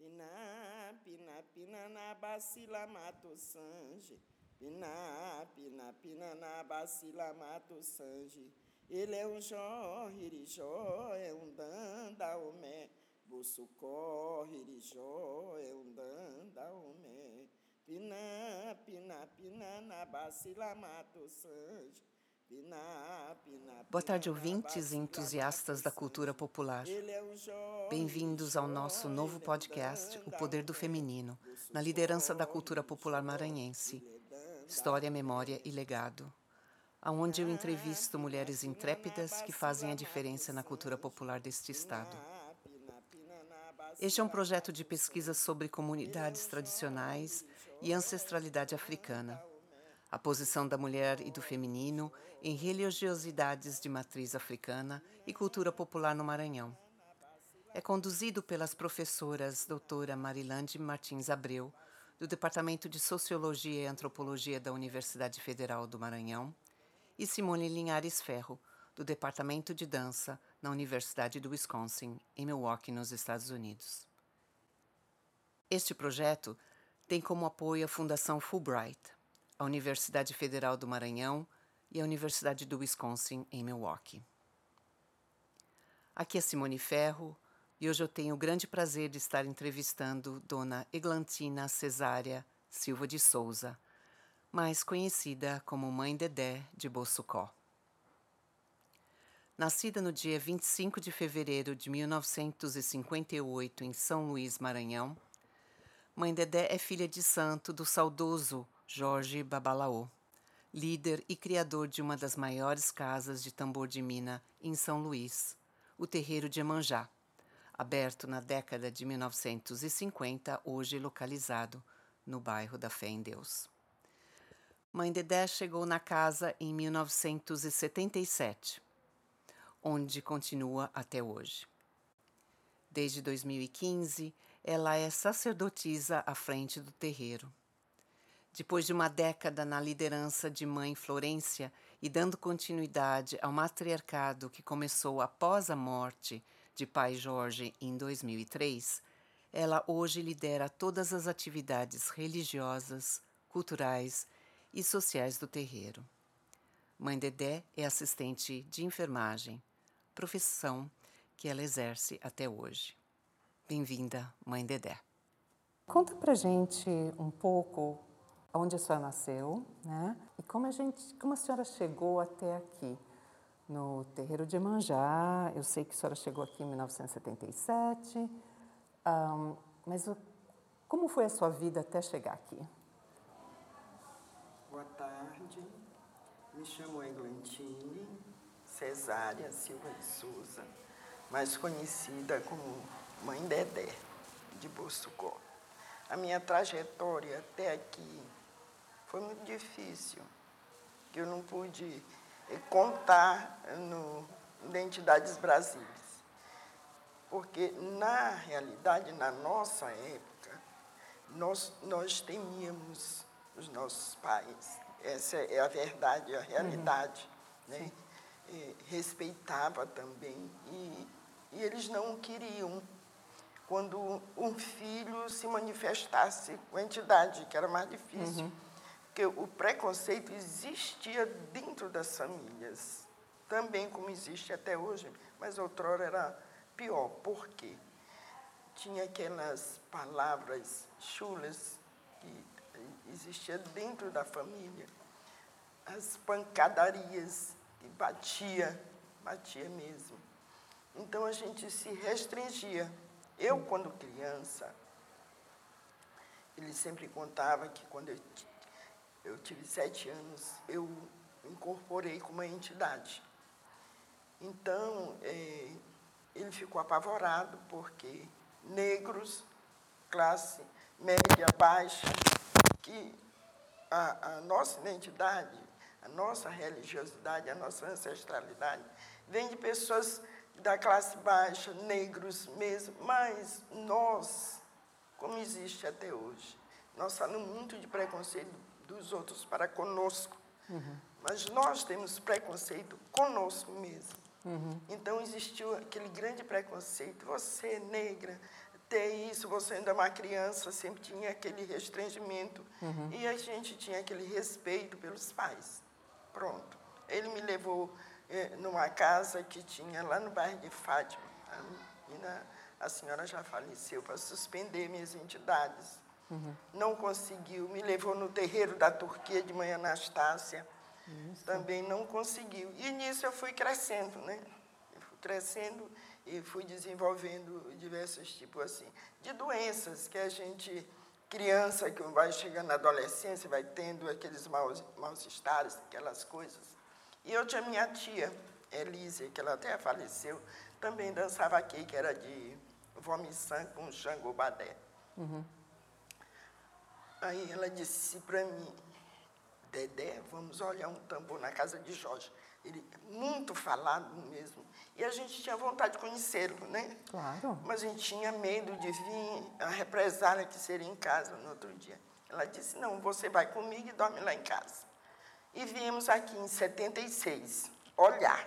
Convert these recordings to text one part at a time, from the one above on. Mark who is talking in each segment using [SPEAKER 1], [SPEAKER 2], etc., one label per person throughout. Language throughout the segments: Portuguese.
[SPEAKER 1] Pina, pina, pina na bacila mato sange. Pina, pina, pina na bacila mato sange. Ele é um jorre, irijó, é um dandaomé. Corre, irijó, é um dandaomé. Pina, pina, pina na bacila mato sange.
[SPEAKER 2] Boa tarde, ouvintes e entusiastas da cultura popular. Bem-vindos ao nosso novo podcast, O Poder do Feminino, na liderança da cultura popular maranhense. História, memória e legado. Aonde eu entrevisto mulheres intrépidas que fazem a diferença na cultura popular deste estado. Este é um projeto de pesquisa sobre comunidades tradicionais e ancestralidade africana a posição da mulher e do feminino em religiosidades de matriz africana e cultura popular no Maranhão. É conduzido pelas professoras doutora Marilande Martins Abreu, do Departamento de Sociologia e Antropologia da Universidade Federal do Maranhão, e Simone Linhares Ferro, do Departamento de Dança na Universidade do Wisconsin, em Milwaukee, nos Estados Unidos. Este projeto tem como apoio a Fundação Fulbright, a Universidade Federal do Maranhão e a Universidade do Wisconsin, em Milwaukee. Aqui é Simone Ferro e hoje eu tenho o grande prazer de estar entrevistando Dona Eglantina Cesária Silva de Souza, mais conhecida como Mãe Dedé de Boçucó. Nascida no dia 25 de fevereiro de 1958 em São Luís, Maranhão, Mãe Dedé é filha de santo do saudoso Jorge Babalaô, líder e criador de uma das maiores casas de tambor de mina em São Luís, o Terreiro de Emanjá, aberto na década de 1950, hoje localizado no bairro da Fé em Deus. Mãe Dedé chegou na casa em 1977, onde continua até hoje. Desde 2015, ela é sacerdotisa à frente do terreiro. Depois de uma década na liderança de Mãe Florência e dando continuidade ao matriarcado que começou após a morte de Pai Jorge em 2003, ela hoje lidera todas as atividades religiosas, culturais e sociais do terreiro. Mãe Dedé é assistente de enfermagem, profissão que ela exerce até hoje. Bem-vinda, Mãe Dedé. Conta pra gente um pouco onde a senhora nasceu, né? E como a gente, como a senhora chegou até aqui no terreiro de Manjá? Eu sei que a senhora chegou aqui em 1977, um, mas o, como foi a sua vida até chegar aqui?
[SPEAKER 1] Boa tarde, me chamo Eglantine Cesária Silva de Souza, mais conhecida como Mãe Dedé de Boçucó. A minha trajetória até aqui foi muito difícil, que eu não pude eh, contar no Identidades Brasílias. Porque, na realidade, na nossa época, nós, nós temíamos os nossos pais. Essa é a verdade, a realidade. Uhum. Né? respeitava também. E, e eles não queriam quando um filho se manifestasse com a entidade, que era mais difícil. Uhum. Porque o preconceito existia dentro das famílias, também como existe até hoje, mas outrora era pior. Por quê? Tinha aquelas palavras chulas que existia dentro da família, as pancadarias, que batia, batia mesmo. Então a gente se restringia. Eu, quando criança, ele sempre contava que quando eu eu tive sete anos, eu incorporei como uma entidade. Então, é, ele ficou apavorado porque negros, classe média, baixa, que a, a nossa identidade, a nossa religiosidade, a nossa ancestralidade vem de pessoas da classe baixa, negros mesmo, mas nós, como existe até hoje, nós falamos muito de preconceito dos outros para conosco. Uhum. Mas nós temos preconceito conosco mesmo. Uhum. Então existiu aquele grande preconceito. Você é negra, ter isso, você ainda é uma criança, sempre tinha aquele restringimento. Uhum. E a gente tinha aquele respeito pelos pais. Pronto. Ele me levou eh, numa casa que tinha lá no bairro de Fátima. A, menina, a senhora já faleceu para suspender minhas entidades. Uhum. Não conseguiu. Me levou no terreiro da Turquia de Mãe Anastácia. Isso. Também não conseguiu. E nisso eu fui crescendo, né? Eu fui crescendo e fui desenvolvendo diversos tipos assim de doenças que a gente criança que vai chegando na adolescência vai tendo aqueles maus maus estares aquelas coisas e eu tinha minha tia Elise que ela até faleceu também dançava aqui que era de Vomissan com Xangô Badé uhum. Aí ela disse para mim Dedé vamos olhar um tambor na casa de Jorge ele muito falado mesmo. E a gente tinha vontade de conhecê-lo, né?
[SPEAKER 3] Claro.
[SPEAKER 1] Mas a gente tinha medo de vir a represália que seria em casa no outro dia. Ela disse: Não, você vai comigo e dorme lá em casa. E viemos aqui em 76 olhar.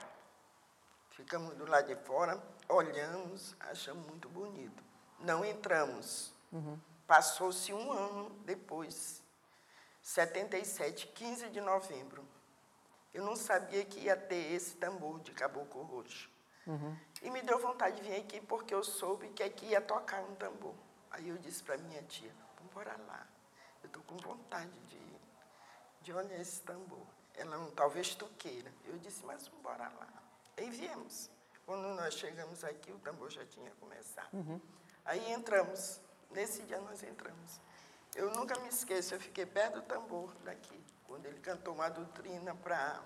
[SPEAKER 1] Ficamos do lado de fora, olhamos, achamos muito bonito. Não entramos. Uhum. Passou-se um ano depois, 77, 15 de novembro. Eu não sabia que ia ter esse tambor de caboclo roxo. Uhum. E me deu vontade de vir aqui porque eu soube que aqui ia tocar um tambor. Aí eu disse para minha tia, vamos lá. Eu estou com vontade de, de olhar esse tambor. Ela não, talvez tu queira. Eu disse, mas vamos lá. Aí viemos. Quando nós chegamos aqui, o tambor já tinha começado. Uhum. Aí entramos. Nesse dia nós entramos. Eu nunca me esqueço, eu fiquei perto do tambor daqui quando ele cantou uma doutrina para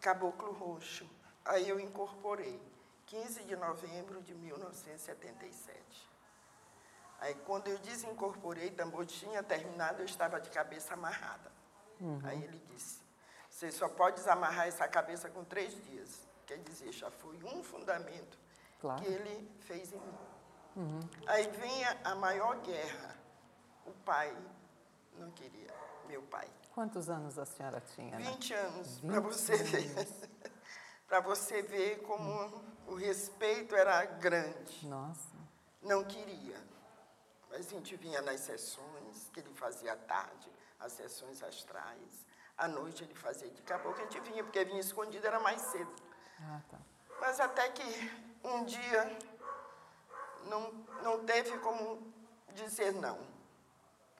[SPEAKER 1] Caboclo Roxo. Aí eu incorporei, 15 de novembro de 1977. Aí quando eu desincorporei, tambor tinha terminado, eu estava de cabeça amarrada. Uhum. Aí ele disse, você só pode desamarrar essa cabeça com três dias. Quer dizer, já foi um fundamento claro. que ele fez em mim. Uhum. Aí vem a, a maior guerra. O pai não queria, meu pai.
[SPEAKER 3] Quantos anos a senhora tinha?
[SPEAKER 1] Né? 20 anos, para você ver. para você ver como hum. o respeito era grande.
[SPEAKER 3] Nossa.
[SPEAKER 1] Não queria. Mas a gente vinha nas sessões, que ele fazia à tarde, as sessões astrais. À noite ele fazia de caboclo, a gente vinha, porque vinha escondido, era mais cedo.
[SPEAKER 3] Ah, tá.
[SPEAKER 1] Mas até que um dia não, não teve como dizer não.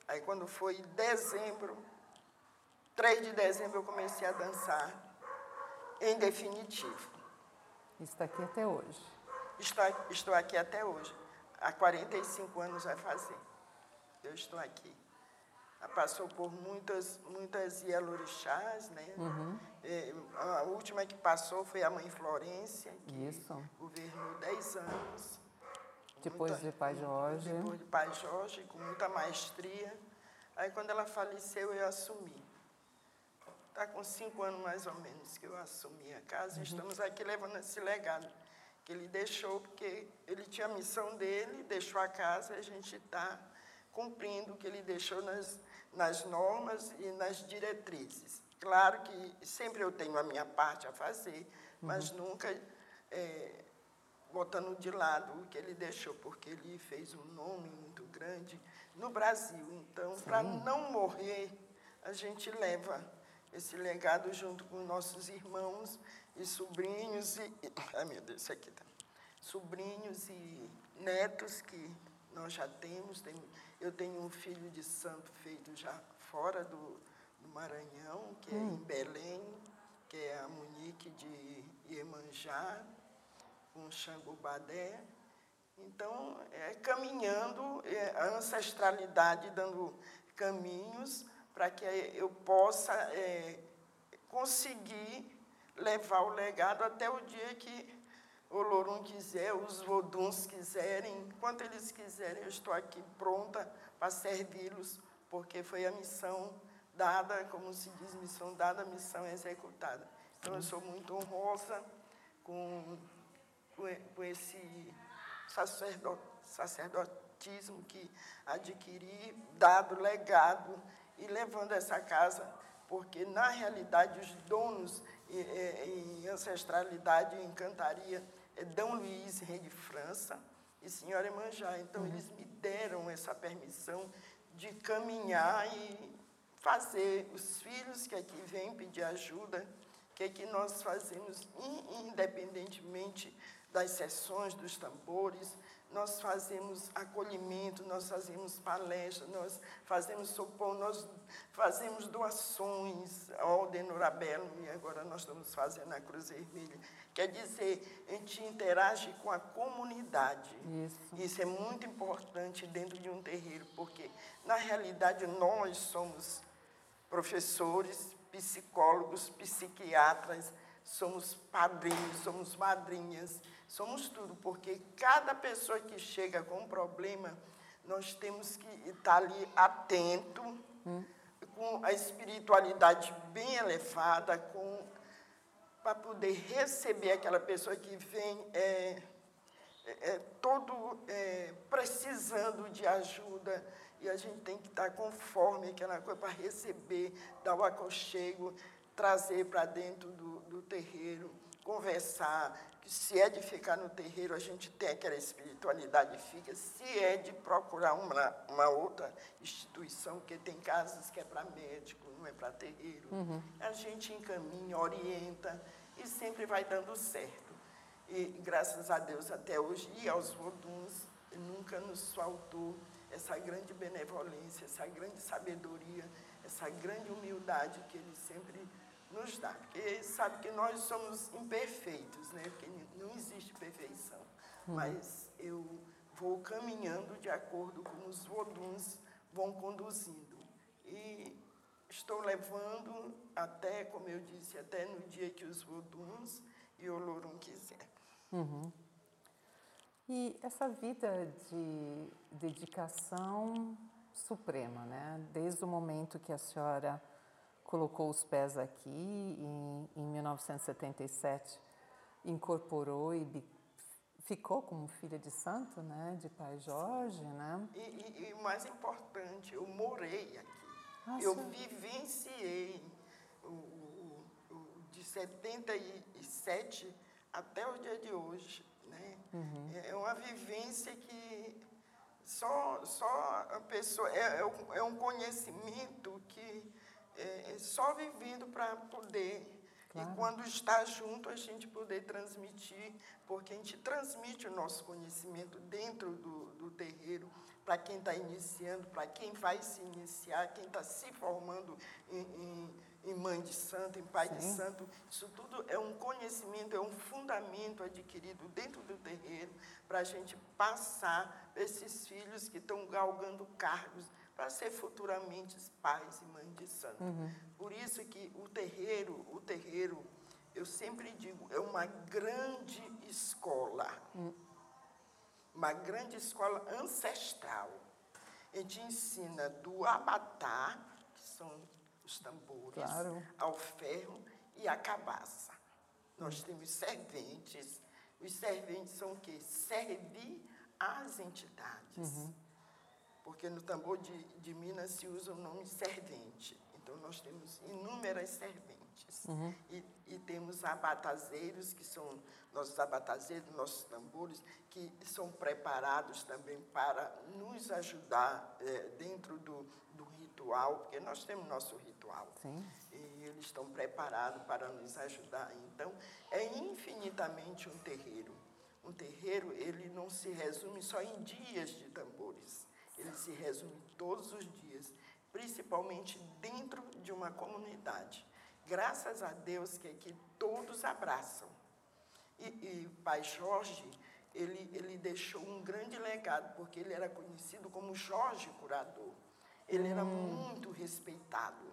[SPEAKER 1] Aí quando foi dezembro, 3 de dezembro eu comecei a dançar em definitivo.
[SPEAKER 3] Está aqui até hoje?
[SPEAKER 1] Estou, estou aqui até hoje. Há 45 anos vai fazer. Eu estou aqui. Passou por muitas, muitas Ielorixás, né? Uhum. É, a última que passou foi a mãe Florência, que
[SPEAKER 3] Isso.
[SPEAKER 1] governou 10 anos.
[SPEAKER 3] Depois muita, de Pai Jorge.
[SPEAKER 1] Depois de Pai Jorge, com muita maestria. Aí, quando ela faleceu, eu assumi. Está com cinco anos mais ou menos que eu assumi a casa uhum. estamos aqui levando esse legado que ele deixou, porque ele tinha a missão dele, deixou a casa e a gente está cumprindo o que ele deixou nas, nas normas e nas diretrizes. Claro que sempre eu tenho a minha parte a fazer, mas uhum. nunca é, botando de lado o que ele deixou, porque ele fez um nome muito grande no Brasil. Então, para não morrer, a gente leva esse legado junto com nossos irmãos e sobrinhos e ai meu Deus, isso aqui tá. Sobrinhos e netos que nós já temos, tem, eu tenho um filho de santo feito já fora do, do Maranhão, que hum. é em Belém, que é a Munique de Iemanjá, com Xangô Badé. Então, é caminhando, é, a ancestralidade dando caminhos para que eu possa é, conseguir levar o legado até o dia que o Lorum quiser, os Voduns quiserem, enquanto eles quiserem, eu estou aqui pronta para servi-los, porque foi a missão dada, como se diz, missão dada, missão executada. Então, eu sou muito honrosa com, com esse sacerdotismo que adquiri, dado legado e levando essa casa, porque na realidade os donos em ancestralidade e encantaria é D. Luiz, rei de França, e senhora Emanjá. Então, uhum. eles me deram essa permissão de caminhar e fazer os filhos que aqui vêm pedir ajuda, que é que nós fazemos independentemente das sessões dos tambores, nós fazemos acolhimento, nós fazemos palestras, nós fazemos sopor, nós fazemos doações ao Denorabelo e agora nós estamos fazendo a Cruz Vermelha. Quer dizer, a gente interage com a comunidade. Isso. Isso é muito importante dentro de um terreiro, porque, na realidade, nós somos professores, psicólogos, psiquiatras, somos padrinhos, somos madrinhas, somos tudo, porque cada pessoa que chega com um problema, nós temos que estar ali atento, hum. com a espiritualidade bem elevada, com para poder receber aquela pessoa que vem é, é, é todo é, precisando de ajuda e a gente tem que estar conforme aquela coisa para receber, dar o aconchego, trazer para dentro do, do terreiro, conversar. Se é de ficar no terreiro, a gente tem aquela espiritualidade fica. Se é de procurar uma, uma outra instituição, porque tem casos que é para médico, não é para terreiro, uhum. a gente encaminha, orienta e sempre vai dando certo. E graças a Deus até hoje, e aos voduns, nunca nos faltou essa grande benevolência, essa grande sabedoria, essa grande humildade que ele sempre nos dá. Porque sabe que nós somos imperfeitos, né? porque não existe perfeição. Uhum. Mas eu vou caminhando de acordo com os voduns vão conduzindo. E estou levando até, como eu disse, até no dia que os voduns e o Lorum quiser.
[SPEAKER 2] Uhum. E essa vida de dedicação suprema, né? Desde o momento que a senhora colocou os pés aqui, em, em 1977, incorporou e ficou como filha de santo, né? De pai Jorge, né?
[SPEAKER 1] E, o mais importante, eu morei aqui. Ah, eu sim. vivenciei o, o, o, de 77 até o dia de hoje. Né? Uhum. É uma vivência que só, só a pessoa. É, é um conhecimento que é, é só vivendo para poder. Claro. E quando está junto, a gente poder transmitir, porque a gente transmite o nosso conhecimento dentro do, do terreiro para quem está iniciando, para quem vai se iniciar, quem está se formando em, em em mãe de santo, em pai Sim. de santo. Isso tudo é um conhecimento, é um fundamento adquirido dentro do terreiro para a gente passar esses filhos que estão galgando cargos para ser futuramente pais e mães de santo. Uhum. Por isso que o terreiro, o terreiro, eu sempre digo, é uma grande escola. Uhum. Uma grande escola ancestral. A gente ensina do abatá, que são os tambores, claro. ao ferro e à cabaça. Nós temos serventes. Os serventes são o quê? Servir às entidades. Uhum. Porque no tambor de, de Minas se usa o nome servente. Então, nós temos inúmeras serventes. Uhum. E, e, temos abatazeiros, que são nossos abatazeiros, nossos tambores, que são preparados também para nos ajudar é, dentro do, do ritual, porque nós temos nosso ritual. Sim. E eles estão preparados para nos ajudar. Então, é infinitamente um terreiro. Um terreiro, ele não se resume só em dias de tambores. Ele se resume todos os dias principalmente dentro de uma comunidade. Graças a Deus que aqui todos abraçam. E, e Pai Jorge, ele, ele deixou um grande legado, porque ele era conhecido como Jorge Curador. Ele era hum. muito respeitado.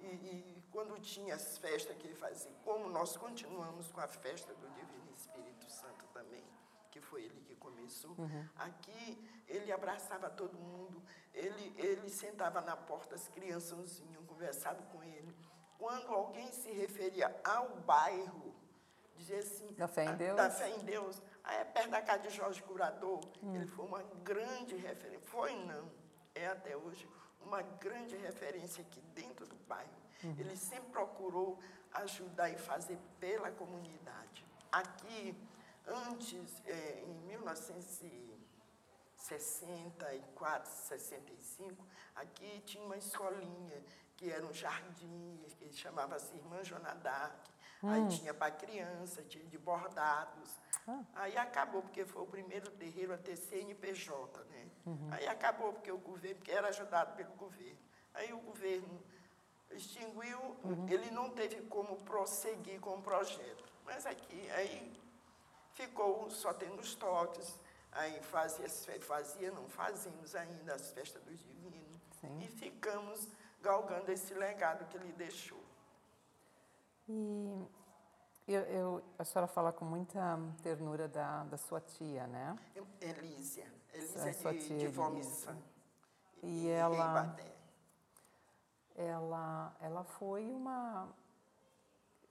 [SPEAKER 1] E, e, quando tinha as festas que ele fazia, como nós continuamos com a festa do Divino Espírito Santo também, que foi ele que começou. Uhum. Aqui ele abraçava todo mundo, ele, ele sentava na porta, as crianças vinham, conversavam com ele. Quando alguém se referia ao bairro, dizia assim,
[SPEAKER 2] da fé em Deus,
[SPEAKER 1] da fé em Deus ah, é perto da casa de Jorge Curador. Hum. Ele foi uma grande referência. Foi não, é até hoje uma grande referência aqui dentro do bairro. Uhum. Ele sempre procurou ajudar e fazer pela comunidade. Aqui Antes, é, em 1900 64, 65, aqui tinha uma escolinha que era um jardim, que chamava-se Irmã Jonadark. Hum. Aí tinha para criança, tinha de bordados. Ah. Aí acabou, porque foi o primeiro terreiro a ter CNPJ, né? Uhum. Aí acabou, porque o governo, porque era ajudado pelo governo. Aí o governo extinguiu, uhum. ele não teve como prosseguir com o projeto. Mas aqui, aí ficou só tendo os toques, aí fazia, fazia não fazíamos ainda as festas dos divinos. Sim. E ficamos galgando esse legado que ele deixou.
[SPEAKER 2] E eu, eu, a senhora fala com muita ternura da, da sua tia, né?
[SPEAKER 1] Elísia. Elísia é de, tia de.
[SPEAKER 2] E, e ela, ela, ela foi uma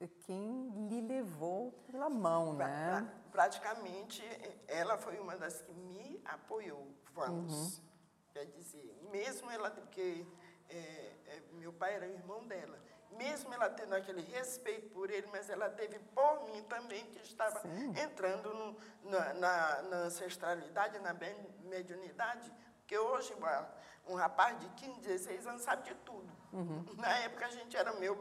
[SPEAKER 2] quem lhe levou pela mão, pra, né?
[SPEAKER 1] Pra, praticamente, ela foi uma das que me apoiou, vamos. Uhum. Quer dizer, mesmo ela, porque é, é, meu pai era irmão dela, mesmo ela tendo aquele respeito por ele, mas ela teve por mim também, que estava Sim. entrando no, na, na, na, ancestralidade, na mediunidade, porque hoje um rapaz de 15, 16 anos sabe de tudo. Uhum. Na época a gente era meio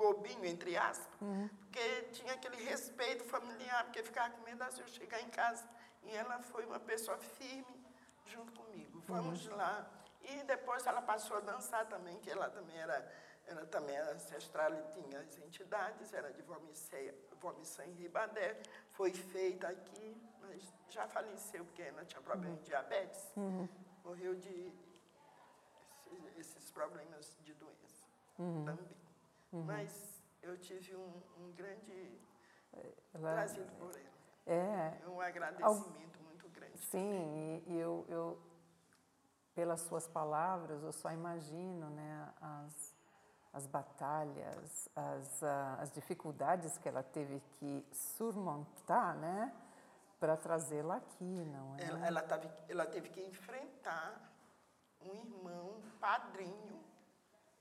[SPEAKER 1] bobinho, entre aspas, uhum. porque tinha aquele respeito familiar, porque ficava com medo de eu chegar em casa. E ela foi uma pessoa firme junto comigo. Vamos uhum. lá. E depois ela passou a dançar também, que ela também era ela também era ancestral e tinha as entidades, era de Vomissã em Ribadé. Foi feita aqui, mas já faleceu porque ela tinha problema de diabetes. Uhum. Morreu de esses problemas de doença uhum. também. Uhum. Mas eu tive um, um grande ela, trazido por ela. É, um agradecimento ao, muito grande.
[SPEAKER 2] Sim, e, e eu, eu, pelas suas palavras, eu só imagino né, as, as batalhas, as, as dificuldades que ela teve que surmontar, né? Para trazê-la aqui, não é?
[SPEAKER 1] Ela, ela, teve, ela teve que enfrentar um irmão, padrinho,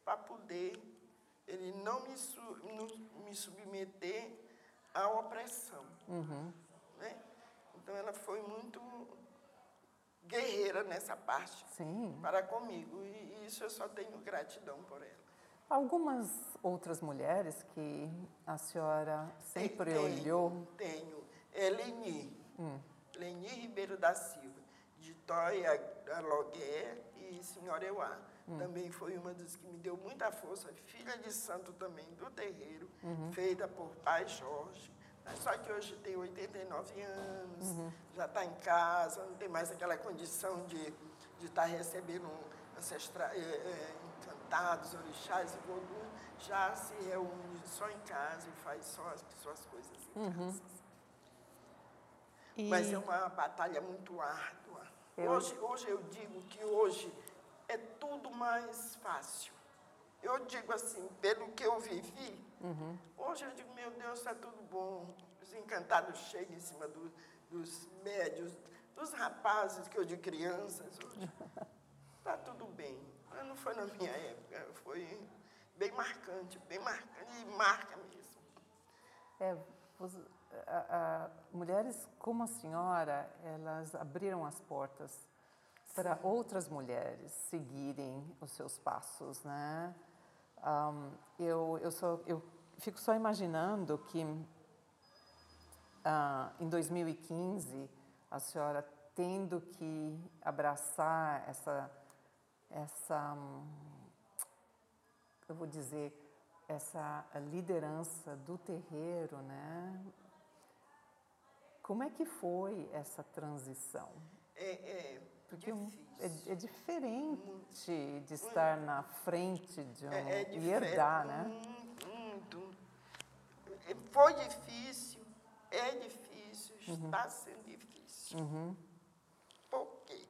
[SPEAKER 1] para poder ele não me, não me submeter à opressão. Uhum. Né? Então ela foi muito guerreira nessa parte Sim. para comigo e isso eu só tenho gratidão por ela.
[SPEAKER 2] Algumas outras mulheres que a senhora sempre
[SPEAKER 1] tenho,
[SPEAKER 2] olhou?
[SPEAKER 1] Tenho. Eleni, hum. Leni Ribeiro da Silva, de Toia Loguer e Senhora Euá. Hum. Também foi uma das que me deu muita força, filha de santo também do terreiro, uhum. feita por pai Jorge. Só que hoje tem 89 anos, uhum. já está em casa, não tem mais aquela condição de estar tá recebendo ancestrais, é, é, encantados, orixás e vodum, já se reúne só em casa e faz só as suas coisas em uhum. casa. E... Mas é uma batalha muito árdua. Hoje, hoje eu digo que hoje é tudo mais fácil. Eu digo assim, pelo que eu vivi, uhum. hoje eu digo, meu Deus, está tudo bom. Os encantados chegam em cima do, dos médios, dos rapazes que eu de crianças, hoje. Está tudo bem. Mas não foi na minha época, foi bem marcante, bem marcante, e marca mesmo.
[SPEAKER 2] É, a, a, mulheres como a senhora, elas abriram as portas para outras mulheres seguirem os seus passos, né? Um, eu, eu, só, eu fico só imaginando que uh, em 2015 a senhora tendo que abraçar essa, essa, eu vou dizer, essa liderança do terreiro, né? Como é que foi essa transição?
[SPEAKER 1] É, é
[SPEAKER 2] porque é, é, diferente de estar na frente de um, é, é e herdar, né?
[SPEAKER 1] Muito. Foi difícil, é difícil, uhum. está sendo difícil. Uhum. Por quê?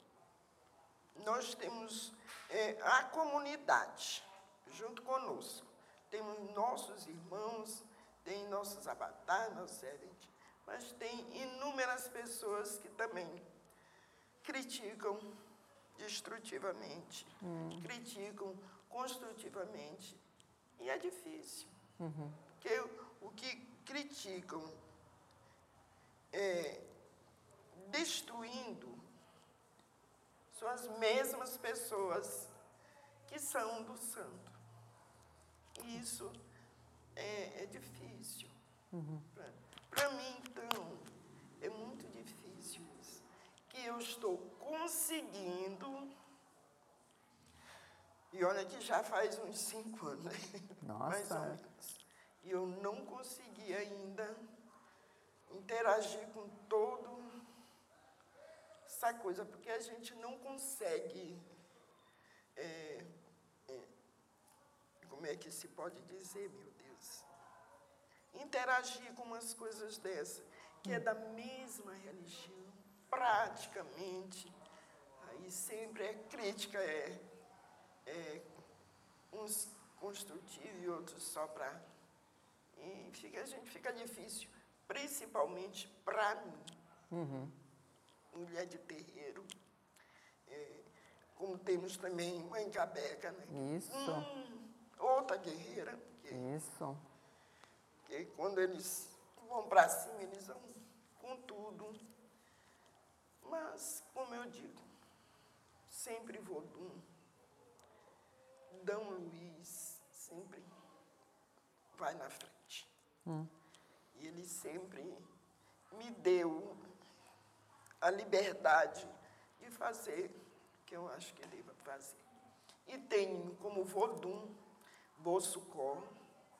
[SPEAKER 1] Nós temos é, a comunidade junto conosco. Temos nossos irmãos, tem nossos avatares, nossos mas tem inúmeras pessoas que também criticam destrutivamente, hum. criticam construtivamente. E é difícil. Uhum. Porque o que criticam é, destruindo são as mesmas pessoas que são do santo. E isso é, é difícil.
[SPEAKER 2] Uhum.
[SPEAKER 1] Para mim, então, é muito. Que eu estou conseguindo. E olha que já faz uns cinco anos?
[SPEAKER 2] Nossa.
[SPEAKER 1] mais ou menos. E eu não consegui ainda interagir com todo essa coisa, porque a gente não consegue. É, é, como é que se pode dizer, meu Deus? Interagir com umas coisas dessas, que é da mesma religião, praticamente. Aí sempre é crítica, é, é uns construtivos e outros só para. E fica, a gente fica difícil, principalmente para mim.
[SPEAKER 2] Uhum.
[SPEAKER 1] Mulher de terreiro. É, como temos também Mãe Cabeca, né?
[SPEAKER 2] Isso.
[SPEAKER 1] Hum, outra guerreira, porque,
[SPEAKER 2] Isso.
[SPEAKER 1] porque quando eles vão para cima, eles vão com tudo. Mas, como eu digo, sempre Vodum, Dom Luiz, sempre vai na frente.
[SPEAKER 2] Hum.
[SPEAKER 1] E ele sempre me deu a liberdade de fazer o que eu acho que deva fazer. E tenho como Vodum, Boçucó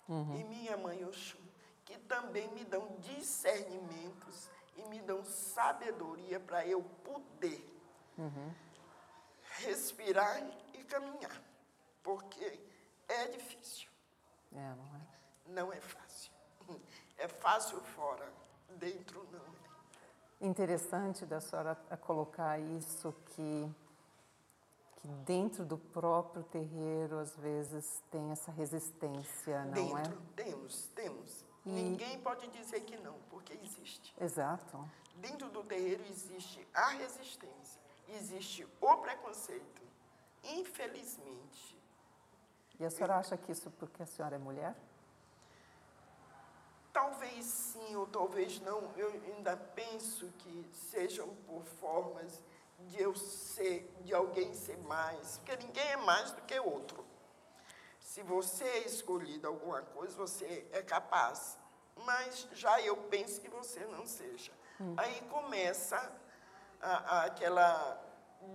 [SPEAKER 1] e minha mãe Oxum, que também me dão discernimentos e me dão sabedoria para eu poder respirar e caminhar. Porque é difícil,
[SPEAKER 2] É, não é?
[SPEAKER 1] não é fácil. É fácil fora, dentro não é.
[SPEAKER 2] Interessante da senhora colocar isso que que dentro do próprio terreiro às vezes tem essa resistência, não
[SPEAKER 1] Dentro,
[SPEAKER 2] é?
[SPEAKER 1] temos, temos.
[SPEAKER 2] E-
[SPEAKER 1] Ninguém pode dizer que não, porque existe.
[SPEAKER 2] Exato.
[SPEAKER 1] Dentro do terreiro existe a resistência, existe o preconceito. Infelizmente,
[SPEAKER 2] E a senhora acha que isso porque a senhora é mulher?
[SPEAKER 1] talvez sim ou talvez não, eu ainda penso que sejam por formas de eu ser, de alguém ser mais, porque ninguém é mais do que outro. Se você é escolhido alguma coisa, você é capaz. Mas já eu penso que você não seja. Aí começa a- a- aquela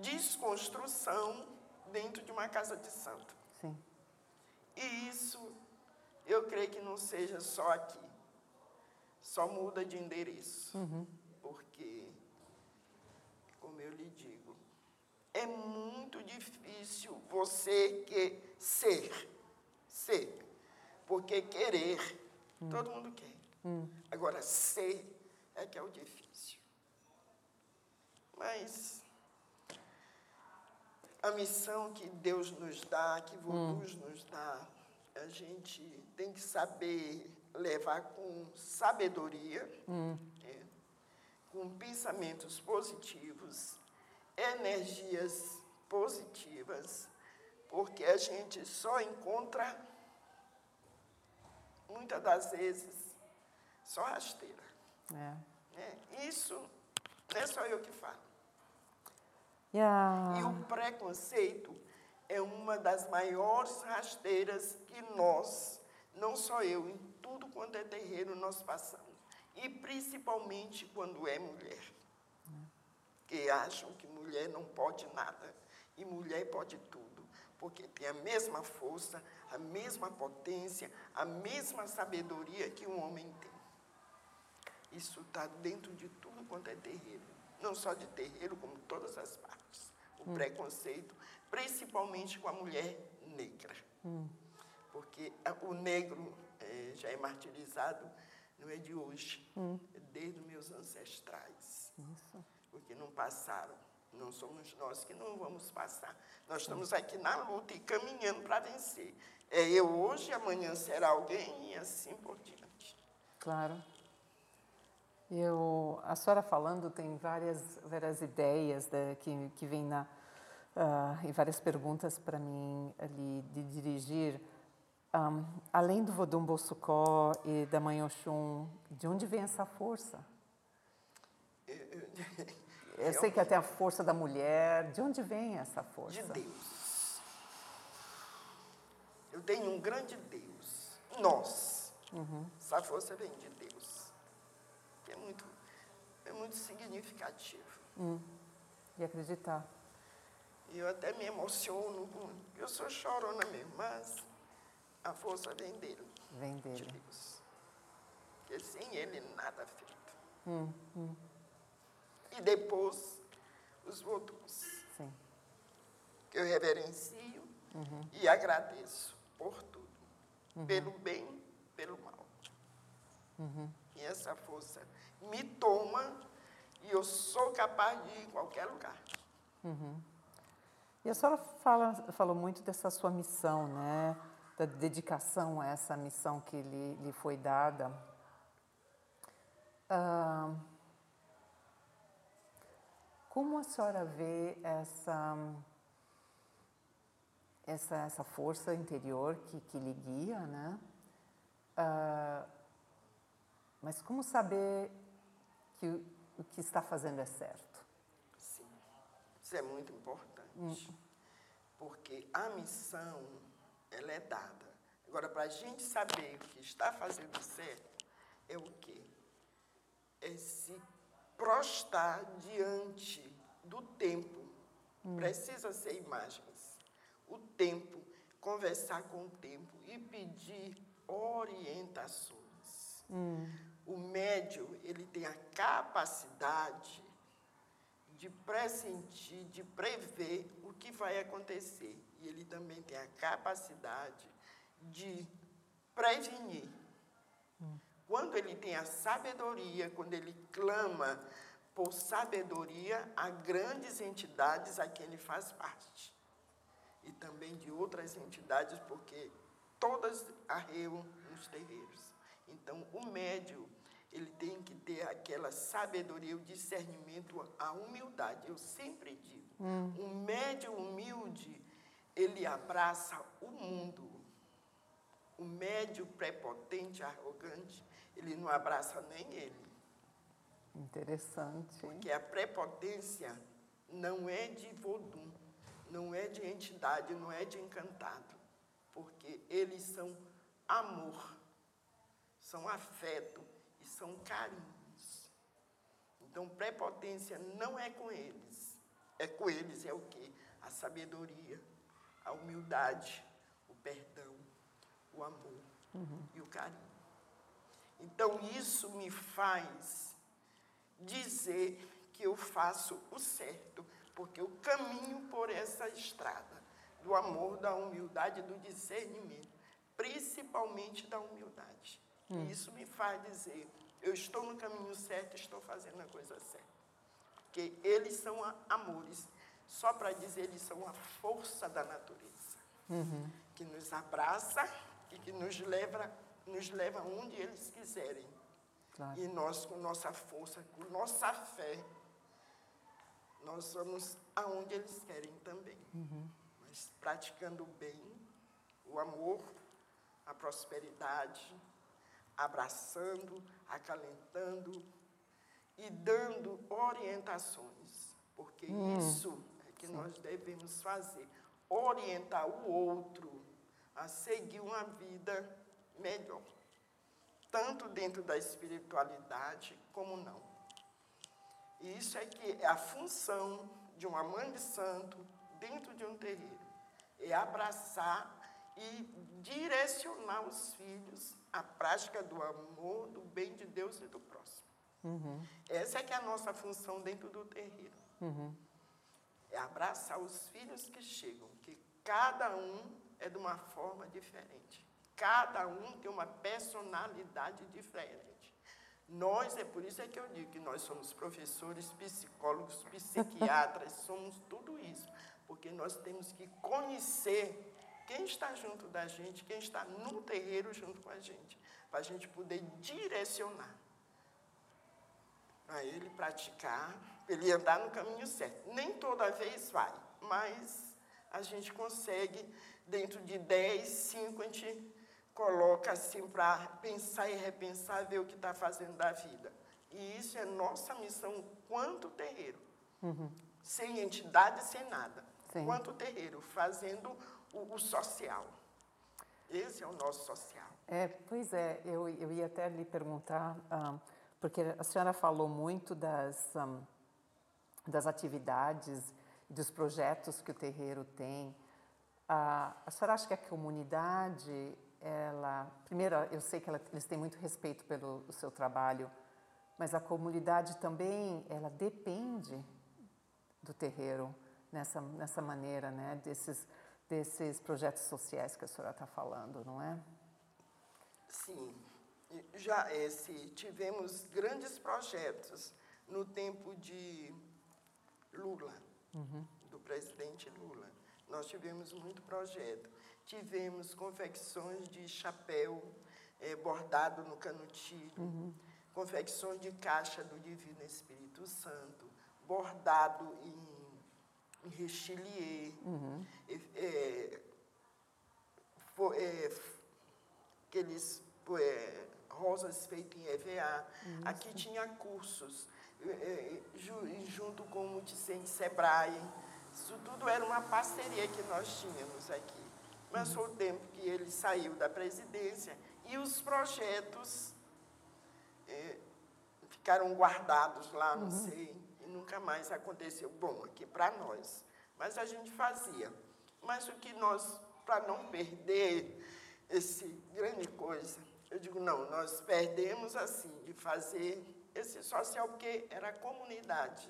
[SPEAKER 1] desconstrução dentro de uma casa de santo.
[SPEAKER 2] Sim.
[SPEAKER 1] E isso eu creio que não seja só aqui. Só muda de endereço. Porque, como eu lhe digo, é muito difícil você que ser. Ser. Porque querer, todo mundo quer. Agora, ser é que é o difícil. Mas a missão que Deus nos dá, que Vodus nos dá, a gente tem que saber levar com sabedoria, é, com pensamentos positivos, energias positivas, porque a gente só encontra, muitas das vezes, só rasteira.
[SPEAKER 2] É.
[SPEAKER 1] né? Isso não é só eu que falo.
[SPEAKER 2] E a...
[SPEAKER 1] E o preconceito é uma das maiores rasteiras que nós, não só eu, em tudo quanto é terreiro nós passamos. E principalmente quando é mulher. Que acham que mulher não pode nada. E mulher pode tudo. Porque tem a mesma força, a mesma potência, a mesma sabedoria que um homem tem. Isso está dentro de tudo quanto é terreiro. Não só de terreiro, como todas as partes. O preconceito, principalmente com a mulher negra. Porque a- o negro eh, já é martirizado, não é de hoje, é desde os meus ancestrais.
[SPEAKER 2] Isso.
[SPEAKER 1] Porque não passaram. Não somos nós que não vamos passar. Nós estamos aqui na luta e caminhando para vencer. É eu hoje, amanhã será alguém e assim por diante.
[SPEAKER 2] Claro. Eu, a senhora falando tem várias, várias ideias né, que, que vêm na, ah, e várias perguntas para mim ali de dirigir. Ahm, além do Vodum Bossocó e da Mãe Oxum, de onde vem essa força? Eu sei que até a força da mulher. De onde vem essa força?
[SPEAKER 1] De Deus. Eu tenho um grande Deus. Nós. Uhum. Essa força vem de Deus. É muito, é muito significativo.
[SPEAKER 2] Hum. E acreditar.
[SPEAKER 1] E eu até me emociono. Eu sou chorona mesmo, mas a força vem dele.
[SPEAKER 2] Vem dele.
[SPEAKER 1] De Deus. Porque sem ele nada é feito.
[SPEAKER 2] Hum, hum.
[SPEAKER 1] E depois os outros.
[SPEAKER 2] Sim.
[SPEAKER 1] Que eu reverencio
[SPEAKER 2] uhum.
[SPEAKER 1] e agradeço por tudo. Uhum. Pelo bem, pelo mal.
[SPEAKER 2] Uhum.
[SPEAKER 1] E essa força me toma e eu sou capaz de ir em qualquer lugar.
[SPEAKER 2] Uhum. E a senhora fala, falou muito dessa sua missão, né? Da dedicação a essa missão que lhe, lhe foi dada. Ah, como a senhora vê essa, essa, essa força interior que, que lhe guia, né? Ah, mas como saber que o que está fazendo é certo?
[SPEAKER 1] Sim, isso é muito importante. Hum. Porque a missão, ela é dada. Agora, para a gente saber o que está fazendo certo, é o quê? é se prostrar diante do tempo. Hum. Precisa ser imagens. O tempo, conversar com o tempo e pedir orientações.
[SPEAKER 2] Hum.
[SPEAKER 1] O médio, ele tem a capacidade de pressentir, de prever o que vai acontecer. E ele também tem a capacidade de prevenir. Quando ele tem a sabedoria, quando ele clama por sabedoria a grandes entidades a quem ele faz parte. E também de outras entidades, porque todas arreiam nos terreiros. Então, o médio, ele tem que ter aquela sabedoria, o discernimento, a humildade. Eu sempre digo,
[SPEAKER 2] hum.
[SPEAKER 1] um médio humilde, ele abraça o mundo. O médio prepotente, arrogante, ele não abraça nem ele.
[SPEAKER 2] Interessante.
[SPEAKER 1] Porque a prepotência não é de vodum, não é de entidade, não é de encantado. Porque eles são amor, são afeto e são carinhos. Então, prepotência não é com eles. É com eles é o quê? A sabedoria, a humildade, o perdão, o amor
[SPEAKER 2] uhum.
[SPEAKER 1] e o carinho. Então, isso me faz dizer que eu faço o certo, porque eu caminho por essa estrada do amor, da humildade, do discernimento, principalmente da humildade.
[SPEAKER 2] Hum.
[SPEAKER 1] Isso me faz dizer, eu estou no caminho certo, estou fazendo a coisa certa. Porque eles são amores, só para dizer, eles são a força da natureza,
[SPEAKER 2] uhum.
[SPEAKER 1] que nos abraça e que nos leva nos leva onde eles quiserem.
[SPEAKER 2] Claro.
[SPEAKER 1] E nós, com nossa força, com nossa fé, nós vamos aonde eles querem também.
[SPEAKER 2] Uhum.
[SPEAKER 1] Mas praticando o bem, o amor, a prosperidade, abraçando, acalentando e dando orientações. Porque
[SPEAKER 2] hum.
[SPEAKER 1] isso é que
[SPEAKER 2] Sim.
[SPEAKER 1] nós devemos fazer. Orientar o outro a seguir uma vida melhor, tanto dentro da espiritualidade como não. E isso é que é a função de uma mãe de santo dentro de um terreiro, é abraçar e direcionar os filhos à prática do amor, do bem de Deus e do próximo.
[SPEAKER 2] Uhum.
[SPEAKER 1] Essa é que é a nossa função dentro do terreiro.
[SPEAKER 2] Uhum.
[SPEAKER 1] É abraçar os filhos que chegam, que cada um é de uma forma diferente. Cada um tem uma personalidade diferente. Nós, é por isso é que eu digo que nós somos professores, psicólogos, psiquiatras, somos tudo isso. Porque nós temos que conhecer quem está junto da gente, quem está no terreiro junto com a gente, para a gente poder direcionar. Para ele praticar, ele andar no caminho certo. Nem toda vez vai, mas a gente consegue, dentro de 10, 5, a gente coloca assim para pensar e repensar, ver o que está fazendo da vida. E isso é nossa missão quanto terreiro. Uhum. Sem entidade, sem nada.
[SPEAKER 2] Sim.
[SPEAKER 1] Quanto o terreiro, fazendo o, o, social. Esse é o nosso social.
[SPEAKER 2] É, pois é, eu, eu ia até lhe perguntar, um, porque a senhora falou muito das, um, das atividades, dos projetos que o terreiro tem. Uh, a senhora acha que a comunidade, ela, primeiro, eu sei que ela, eles têm muito respeito pelo seu trabalho, mas a comunidade também, ela depende do terreiro nessa, nessa maneira, né, desses, desses projetos sociais que a senhora está falando, não é?
[SPEAKER 1] Sim, já esse, tivemos grandes projetos no tempo de Lula, uhum. do presidente Lula. Nós tivemos muito projeto. Tivemos confecções de chapéu é, bordado no canutilho, uhum. confecções de caixa do Divino Espírito Santo, bordado em, em rechilier, uhum. é, é, aqueles rosas feitas em EVA. Isso. Aqui tinha cursos, junto com o Multicente Sebrae. Isso tudo era uma parceria que nós tínhamos aqui. Mas foi o tempo que ele saiu da presidência e os projetos é, ficaram guardados lá, não uhum. sei, e nunca mais aconteceu. Bom, aqui para nós. Mas a gente fazia. Mas o que nós, para não perder esse grande coisa, eu digo, não, nós perdemos assim, de fazer esse social, porque era a comunidade.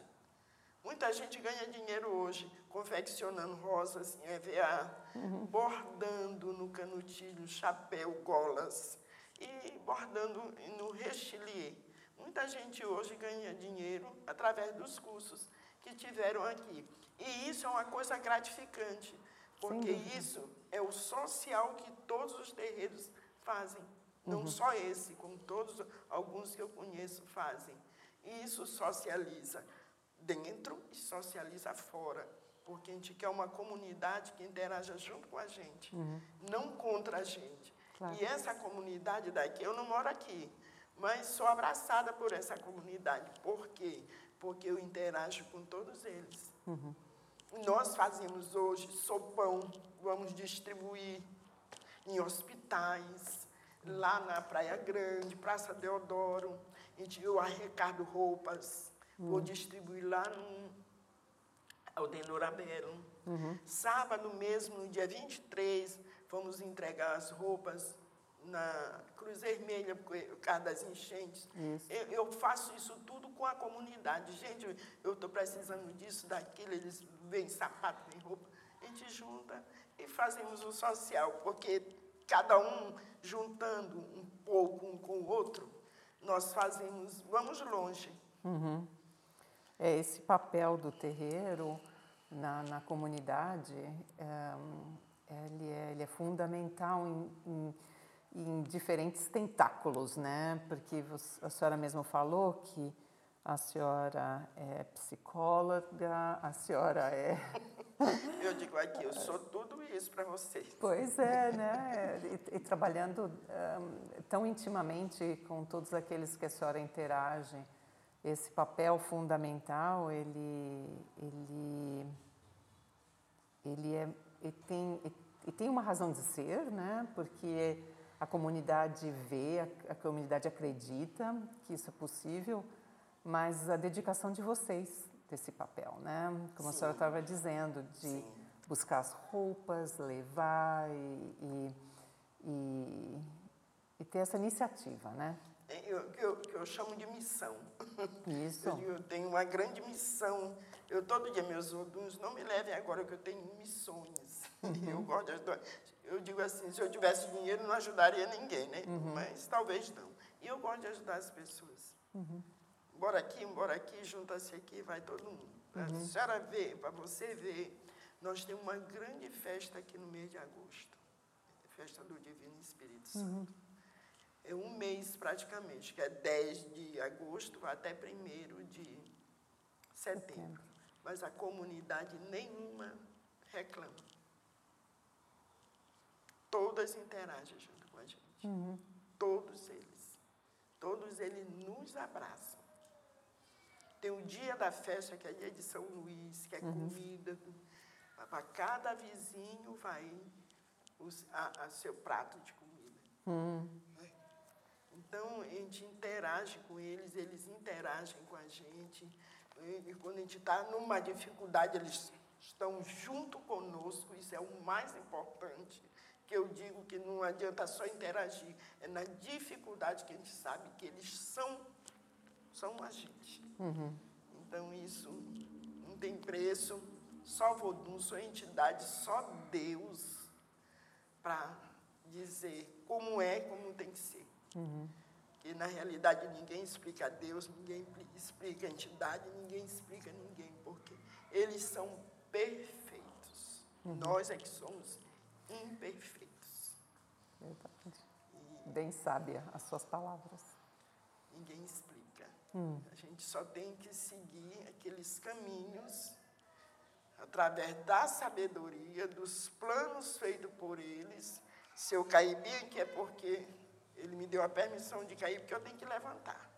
[SPEAKER 1] Muita gente ganha dinheiro hoje confeccionando rosas em EVA, uhum. bordando no canutilho, chapéu, golas e bordando no rechilier. Muita gente hoje ganha dinheiro através dos cursos que tiveram aqui. E isso é uma coisa gratificante, porque isso é o social que todos os terreiros fazem. Não uhum. só esse, como todos, alguns que eu conheço fazem. E isso socializa dentro e socializa fora. Porque a gente quer uma comunidade que interaja junto com a gente, uhum. não contra a gente. Claro. E essa comunidade daqui, eu não moro aqui, mas sou abraçada por essa comunidade. Por quê? Porque eu interajo com todos eles. Uhum. Nós fazemos hoje sopão, vamos distribuir em hospitais, lá na Praia Grande, Praça Deodoro. A gente, eu arrecado roupas. Vou distribuir lá no Aldenor Abelo. Uhum. Sábado mesmo, no dia 23, vamos entregar as roupas na Cruz Vermelha, por causa das enchentes. Eu, eu, faço isso tudo com a comunidade. Gente, eu estou precisando disso, daquilo, eles vêm sapato, vêm roupa. A gente junta e fazemos o social, porque cada um juntando um pouco um com o outro, nós fazemos, vamos longe.
[SPEAKER 2] Uhum. É esse papel do terreiro na, na comunidade, é, ele, é, ele é fundamental em, em, em, diferentes tentáculos, né? Porque você, a senhora mesmo falou que a senhora é psicóloga, a senhora é
[SPEAKER 1] eu digo aqui, eu sou tudo isso para vocês.
[SPEAKER 2] Pois é, né? E, e trabalhando um, tão intimamente com todos aqueles que a senhora interage, esse papel fundamental, ele, ele, ele, é, ele tem, ele tem uma razão de ser, né? Porque a comunidade vê, a, a comunidade acredita que isso é possível, mas a dedicação de vocês desse papel, né? Como Sim. a senhora estava dizendo, de Sim. buscar as roupas, levar e, e, e, e, ter essa iniciativa, né?
[SPEAKER 1] É, eu, eu, eu chamo de missão.
[SPEAKER 2] Isso.
[SPEAKER 1] Eu, eu, tenho uma grande missão. Eu todo dia, meus alunos, não me levem agora que eu tenho missões. Uhum. Eu gosto de ajudar. Eu digo assim, se eu tivesse dinheiro, não ajudaria ninguém, né? Uhum. Mas talvez não. E eu gosto de ajudar as pessoas. Uhum bora aqui, bora aqui, junta-se aqui, vai todo mundo. Uhum. A senhora vê, para você ver, nós temos uma grande festa aqui no mês de agosto. Festa do Divino Espírito uhum. Santo. É um mês praticamente, que é 10 de agosto até 1 de setembro. Mas a comunidade nenhuma reclama. Todas interagem junto com a gente. Uhum. Todos eles. Todos eles nos abraçam. Tem o dia da festa, que é dia de São Luís, que é uhum. comida. Para cada vizinho vai os, a, a, seu prato de comida. Uhum. Então, a gente interage com eles, eles interagem com a gente. E, quando a gente está numa dificuldade, eles estão junto conosco, isso é o mais importante. Que eu digo que não adianta só interagir, é na dificuldade que a gente sabe que eles são, são a gente. Uhum. Então, isso não tem preço, só Vodum, só entidade, só Deus para dizer como é, como tem que ser. Uhum. E na realidade ninguém explica Deus, ninguém explica a entidade, ninguém explica ninguém, porque eles são perfeitos. Uhum. Nós é que somos imperfeitos.
[SPEAKER 2] Verdade. E Bem sábia as suas palavras.
[SPEAKER 1] Ninguém explica. Hum. A gente só tem que seguir aqueles caminhos através da sabedoria, dos planos feitos por eles. Se eu cair bem, que é porque ele me deu a permissão de cair, porque eu tenho que levantar.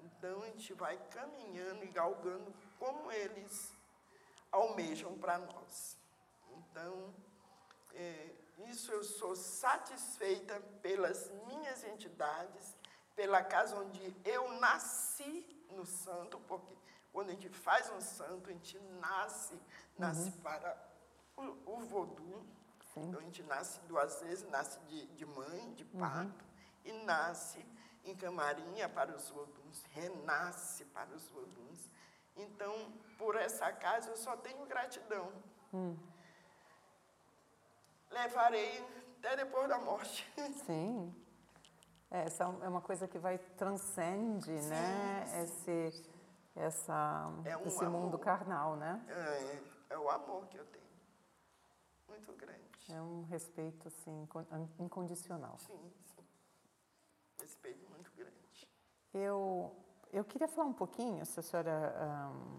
[SPEAKER 1] Então a gente vai caminhando e galgando como eles almejam para nós. Então, é, isso eu sou satisfeita pelas minhas entidades, pela casa onde eu nasci no santo, porque quando a gente faz um santo, a gente nasce, nasce uhum. para o, o vodú. Então a gente nasce duas vezes, nasce de, de mãe, de parto, uhum. E nasce em camarinha para os voduns, renasce para os voduns. Então, por essa casa, eu só tenho gratidão. Hum. Levarei até depois da morte.
[SPEAKER 2] Sim. É, essa é uma coisa que vai transcende, sim, né? Sim. Esse, essa, é um esse amor, mundo carnal, né?
[SPEAKER 1] É, é o amor que eu tenho. Muito grande.
[SPEAKER 2] É um respeito, assim, incondicional.
[SPEAKER 1] Sim, Respeito muito grande.
[SPEAKER 2] Eu, eu queria falar um pouquinho, se a senhora um,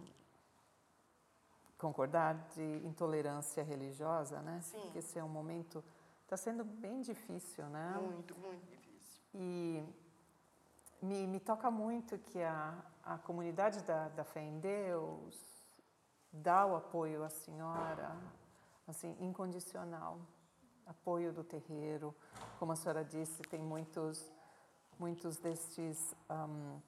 [SPEAKER 2] concordar, de intolerância religiosa, né?
[SPEAKER 1] Sim.
[SPEAKER 2] Porque esse é um momento, está sendo bem difícil, né?
[SPEAKER 1] Muito, muito difícil.
[SPEAKER 2] E me, me toca muito que a, a comunidade da, da fé em Deus dá o apoio à senhora, assim, incondicional, apoio do terreiro. Como a senhora disse, tem muitos, muitos destes um,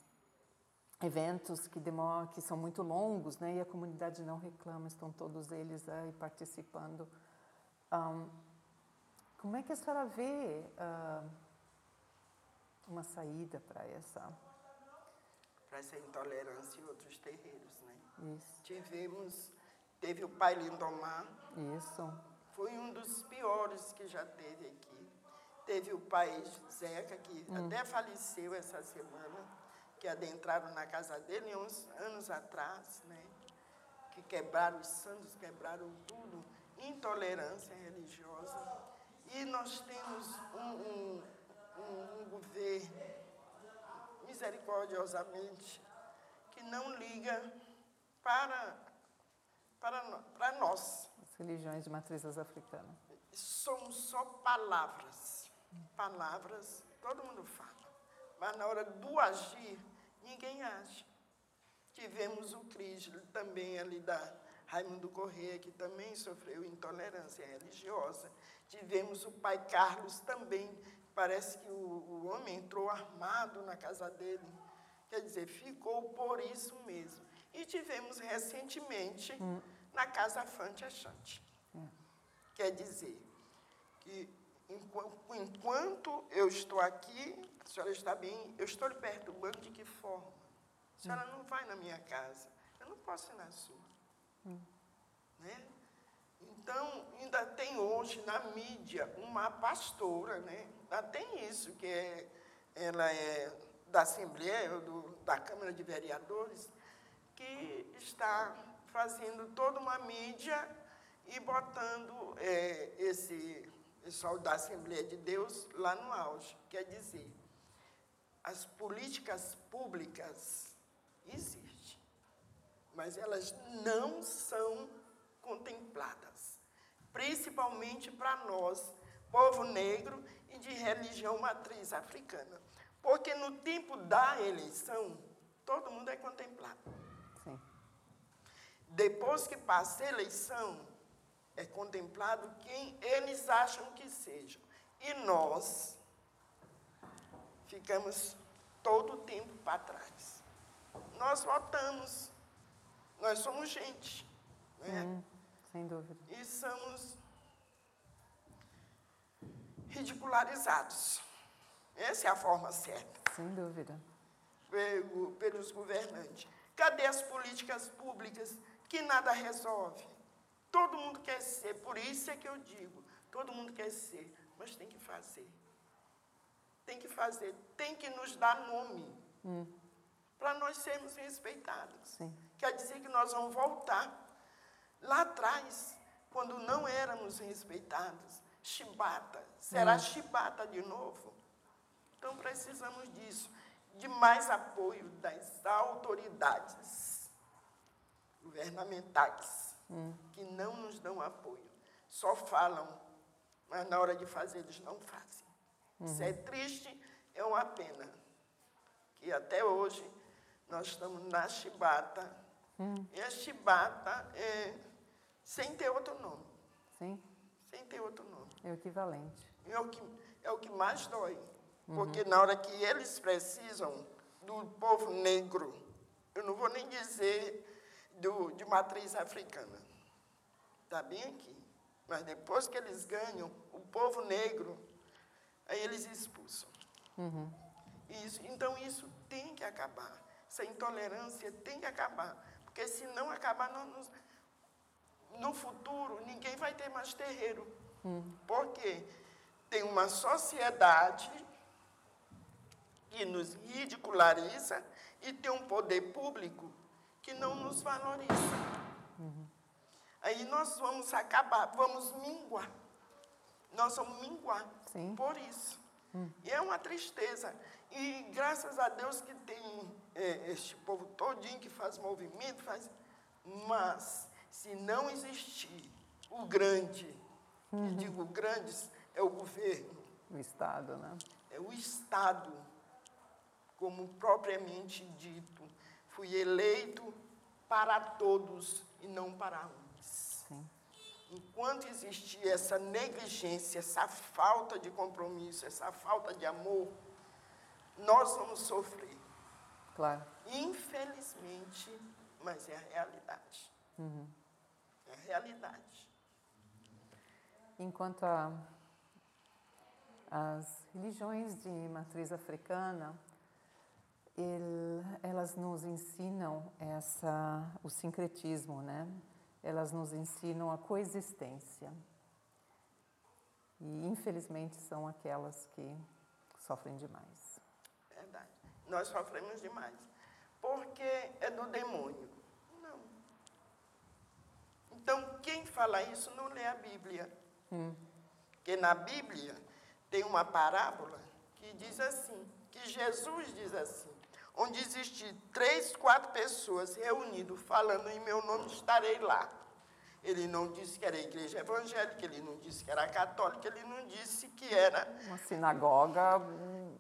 [SPEAKER 2] eventos que demoram, que são muito longos, né? E a comunidade não reclama, estão todos eles aí participando. Um, como é que a senhora vê uh, uma saída para essa
[SPEAKER 1] para essa intolerância em outros terreiros, né?
[SPEAKER 2] Isso.
[SPEAKER 1] Tivemos, teve o pai Lindomar.
[SPEAKER 2] Isso.
[SPEAKER 1] Foi um dos piores que já teve aqui. Teve o pai Zeca, que hum. até faleceu essa semana que adentraram na casa dele uns anos atrás, né? que quebraram os santos, quebraram tudo, intolerância religiosa. E nós temos um, um, um, governo misericordiosamente que não liga para, para, para nós.
[SPEAKER 2] As religiões de matrizes africanas.
[SPEAKER 1] São só palavras. Palavras, todo mundo fala. Mas na hora do agir, ninguém age. Tivemos o Cristo também ali da Raimundo Corrêa, que também sofreu intolerância religiosa. Tivemos o pai Carlos também, parece que o, o homem entrou armado na casa dele. Quer dizer, ficou por isso mesmo. E tivemos recentemente hum. na casa Fante Achante. Hum. Quer dizer, que enquanto eu estou aqui, a senhora está bem, eu estou lhe perturbando de que forma? A senhora não vai na minha casa, eu não posso ir na sua. Hum. Né? Então, ainda tem hoje na mídia uma pastora, né? Ainda tem isso, que é, ela é da Assembleia, do, da Câmara de Vereadores, que está fazendo toda uma mídia e botando é, esse pessoal da Assembleia de Deus lá no auge. Quer dizer, as políticas públicas existem, mas elas não são contempladas, principalmente para nós, povo negro e de religião matriz africana. Porque no tempo da eleição, todo mundo é contemplado. depois que passa a eleição, é contemplado quem eles acham que sejam. E nós ficamos todo o tempo para trás. Nós votamos, nós somos gente. Né?
[SPEAKER 2] Hum, sem dúvida.
[SPEAKER 1] E somos ridicularizados. Essa é a forma certa.
[SPEAKER 2] Sem dúvida.
[SPEAKER 1] Pelos governantes. Cadê as políticas públicas que nada resolve? Todo mundo quer ser, por isso é que eu digo, todo mundo quer ser, mas tem que fazer. Tem que fazer, tem que nos dar nome. Hum. Para nós sermos respeitados.
[SPEAKER 2] Sim.
[SPEAKER 1] Quer dizer que nós vamos voltar lá atrás, quando não éramos respeitados. Chibata, será hum. chibata de novo? Então precisamos disso, de mais apoio das autoridades governamentais hum. que não nos dão apoio. Só falam, mas na hora de fazer eles não fazem. Uhum. Isso é triste, é uma pena. Que até hoje nós estamos na chibata. Hum. E a chibata é sem ter outro nome.
[SPEAKER 2] Sim.
[SPEAKER 1] Sem ter outro nome.
[SPEAKER 2] É o equivalente.
[SPEAKER 1] É o que, é o que mais dói. Uhum. Porque na hora que eles precisam do povo negro, eu não vou nem dizer do, de matriz africana. Está bem aqui. Mas depois que eles ganham, o povo negro, aí eles expulsam.
[SPEAKER 2] Uhum.
[SPEAKER 1] Isso, então isso tem que acabar. Essa intolerância tem que acabar. Porque se não acabar, nós, no futuro ninguém vai ter mais terreiro.
[SPEAKER 2] Uhum.
[SPEAKER 1] Porque tem uma sociedade que nos ridiculariza e tem um poder público que não nos valoriza.
[SPEAKER 2] Uhum.
[SPEAKER 1] Aí nós vamos acabar, vamos minguar. Nós vamos minguar
[SPEAKER 2] Sim.
[SPEAKER 1] por isso.
[SPEAKER 2] Hum.
[SPEAKER 1] E é uma tristeza. E graças a Deus que tem é, este povo todinho que faz movimento, faz. Mas se não existir o grande,
[SPEAKER 2] uhum.
[SPEAKER 1] e digo grandes, é o governo.
[SPEAKER 2] O Estado, né?
[SPEAKER 1] É o Estado, como propriamente dito. Fui eleito para todos e não para uns.
[SPEAKER 2] Sim.
[SPEAKER 1] Enquanto existir essa negligência, essa falta de compromisso, essa falta de amor, nós vamos sofrer.
[SPEAKER 2] Claro.
[SPEAKER 1] Infelizmente, mas é a realidade.
[SPEAKER 2] Uhum.
[SPEAKER 1] É a realidade.
[SPEAKER 2] Enquanto a, as religiões de matriz africana, ele, elas nos ensinam essa, o sincretismo, né? Elas nos ensinam a coexistência. E, infelizmente, são aquelas que sofrem demais.
[SPEAKER 1] Verdade. Nós sofremos demais. Porque é do demônio. Não. Então, quem fala isso não lê a Bíblia.
[SPEAKER 2] Hum.
[SPEAKER 1] Porque na Bíblia tem uma parábola que diz assim, que Jesus diz assim, onde existir três, quatro pessoas reunidas falando em meu nome, estarei lá. Ele não disse que era igreja evangélica, ele não disse que era católica, ele não disse que era.
[SPEAKER 2] Uma sinagoga.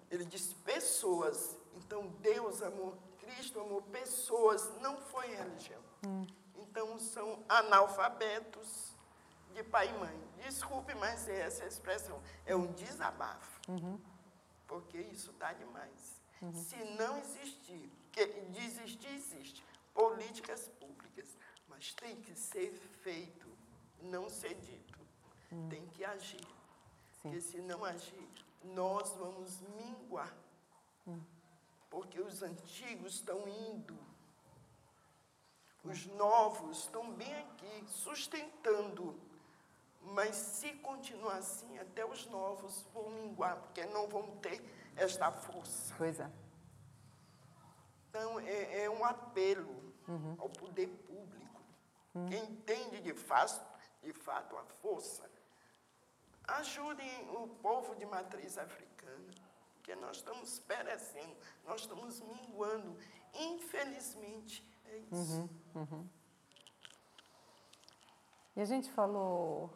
[SPEAKER 1] Ele disse pessoas. Então Deus amou, Cristo amou pessoas, não foi religião.
[SPEAKER 2] Hum.
[SPEAKER 1] Então são analfabetos de pai e mãe. Desculpe, mas é essa expressão é um desabafo.
[SPEAKER 2] Uhum.
[SPEAKER 1] Porque isso está demais.
[SPEAKER 2] Uhum.
[SPEAKER 1] Se não existir, que desistir existe, políticas públicas, mas tem que ser feito, não ser dito.
[SPEAKER 2] Uhum.
[SPEAKER 1] Tem que agir.
[SPEAKER 2] Sim.
[SPEAKER 1] Porque se não agir, nós vamos minguar.
[SPEAKER 2] Hum.
[SPEAKER 1] Porque os antigos estão indo. Os novos estão bem aqui, sustentando. Mas se continuar assim, até os novos vão minguar, porque não vão ter esta força.
[SPEAKER 2] Pois é.
[SPEAKER 1] Então, é, é um apelo
[SPEAKER 2] uhum.
[SPEAKER 1] ao poder público.
[SPEAKER 2] Uhum.
[SPEAKER 1] Quem entende de fato, de fato a força, ajudem o povo de matriz africana, porque nós estamos perecendo, nós estamos minguando. Infelizmente, é isso.
[SPEAKER 2] Uhum, uhum. E a gente falou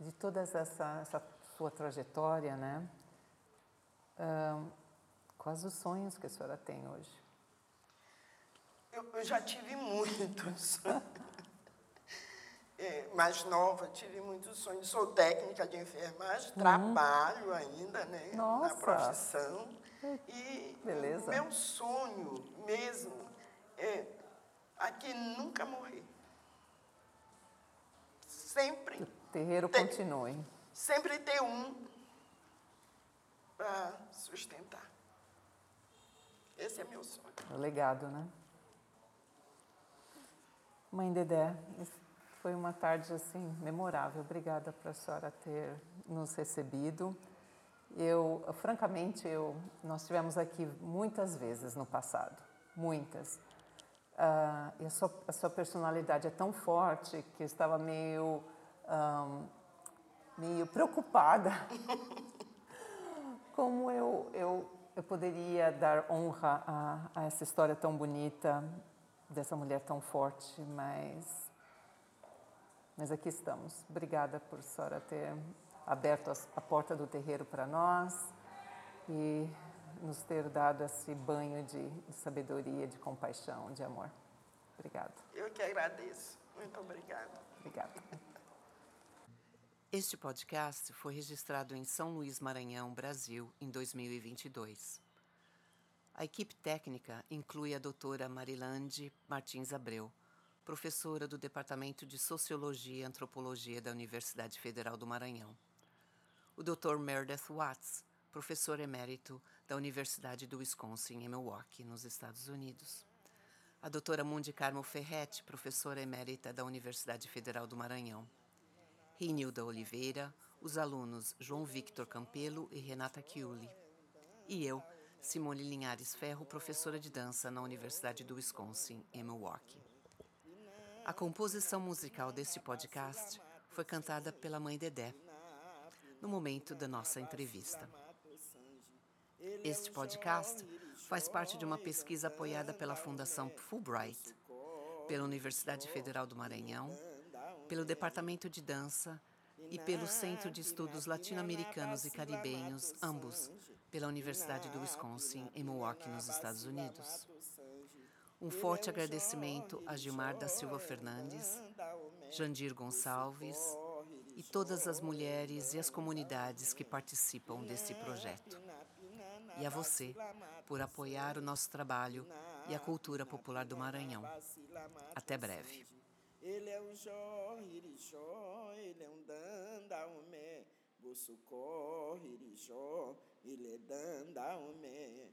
[SPEAKER 2] de toda essa, essa sua trajetória, né? Quais os sonhos que a senhora tem hoje?
[SPEAKER 4] Eu, eu já tive muitos. é, mais nova, tive muitos sonhos. Sou técnica de enfermagem, uhum. trabalho ainda né,
[SPEAKER 2] Nossa.
[SPEAKER 4] na profissão. E
[SPEAKER 2] Beleza.
[SPEAKER 4] meu sonho mesmo é aqui nunca morrer. Sempre.
[SPEAKER 2] o terreiro ter, continue.
[SPEAKER 4] Sempre ter um para sustentar. Esse é meu sonho.
[SPEAKER 2] O legado, né? Mãe Dedé, foi uma tarde assim memorável. Obrigada para a senhora ter nos recebido. Eu, francamente, eu, nós tivemos aqui muitas vezes no passado, muitas. Uh, e a sua, a sua, personalidade é tão forte que eu estava meio, um, meio preocupada como eu, eu, eu poderia dar honra a, a essa história tão bonita dessa mulher tão forte, mas mas aqui estamos. Obrigada por senhora ter aberto a porta do terreiro para nós e nos ter dado esse banho de, de sabedoria, de compaixão, de amor. Obrigada.
[SPEAKER 4] Eu que agradeço. Muito obrigada.
[SPEAKER 2] Obrigada.
[SPEAKER 1] Este podcast foi registrado em São Luís, Maranhão, Brasil, em 2022. A equipe técnica inclui a doutora Marilande Martins Abreu, professora do Departamento de Sociologia e Antropologia da Universidade Federal do Maranhão. O Dr. Meredith Watts, professor emérito da Universidade do Wisconsin, em Milwaukee, nos Estados Unidos. A doutora Mundi Carmo Ferretti, professora emérita da Universidade Federal do Maranhão. Rinilda Oliveira, os alunos João Victor Campelo e Renata Chiuli. E eu, Simone Linhares Ferro, professora de dança na Universidade do Wisconsin, em Milwaukee. A composição musical deste podcast foi cantada pela mãe Dedé, no momento da nossa entrevista. Este podcast faz parte de uma pesquisa apoiada pela Fundação Fulbright, pela Universidade Federal do Maranhão, pelo Departamento de Dança e pelo Centro de Estudos Latino-Americanos e Caribenhos, ambos, pela Universidade do Wisconsin, em Milwaukee, nos Estados Unidos. Um forte agradecimento a Gilmar da Silva Fernandes, Jandir Gonçalves e todas as mulheres e as comunidades que participam deste projeto. E a você por apoiar o nosso trabalho e a cultura popular do Maranhão. Até breve. Ele é um Jó, Irixó, ele é um Dandaumé, Bolso corre, Irixó, ele é Dandaumé.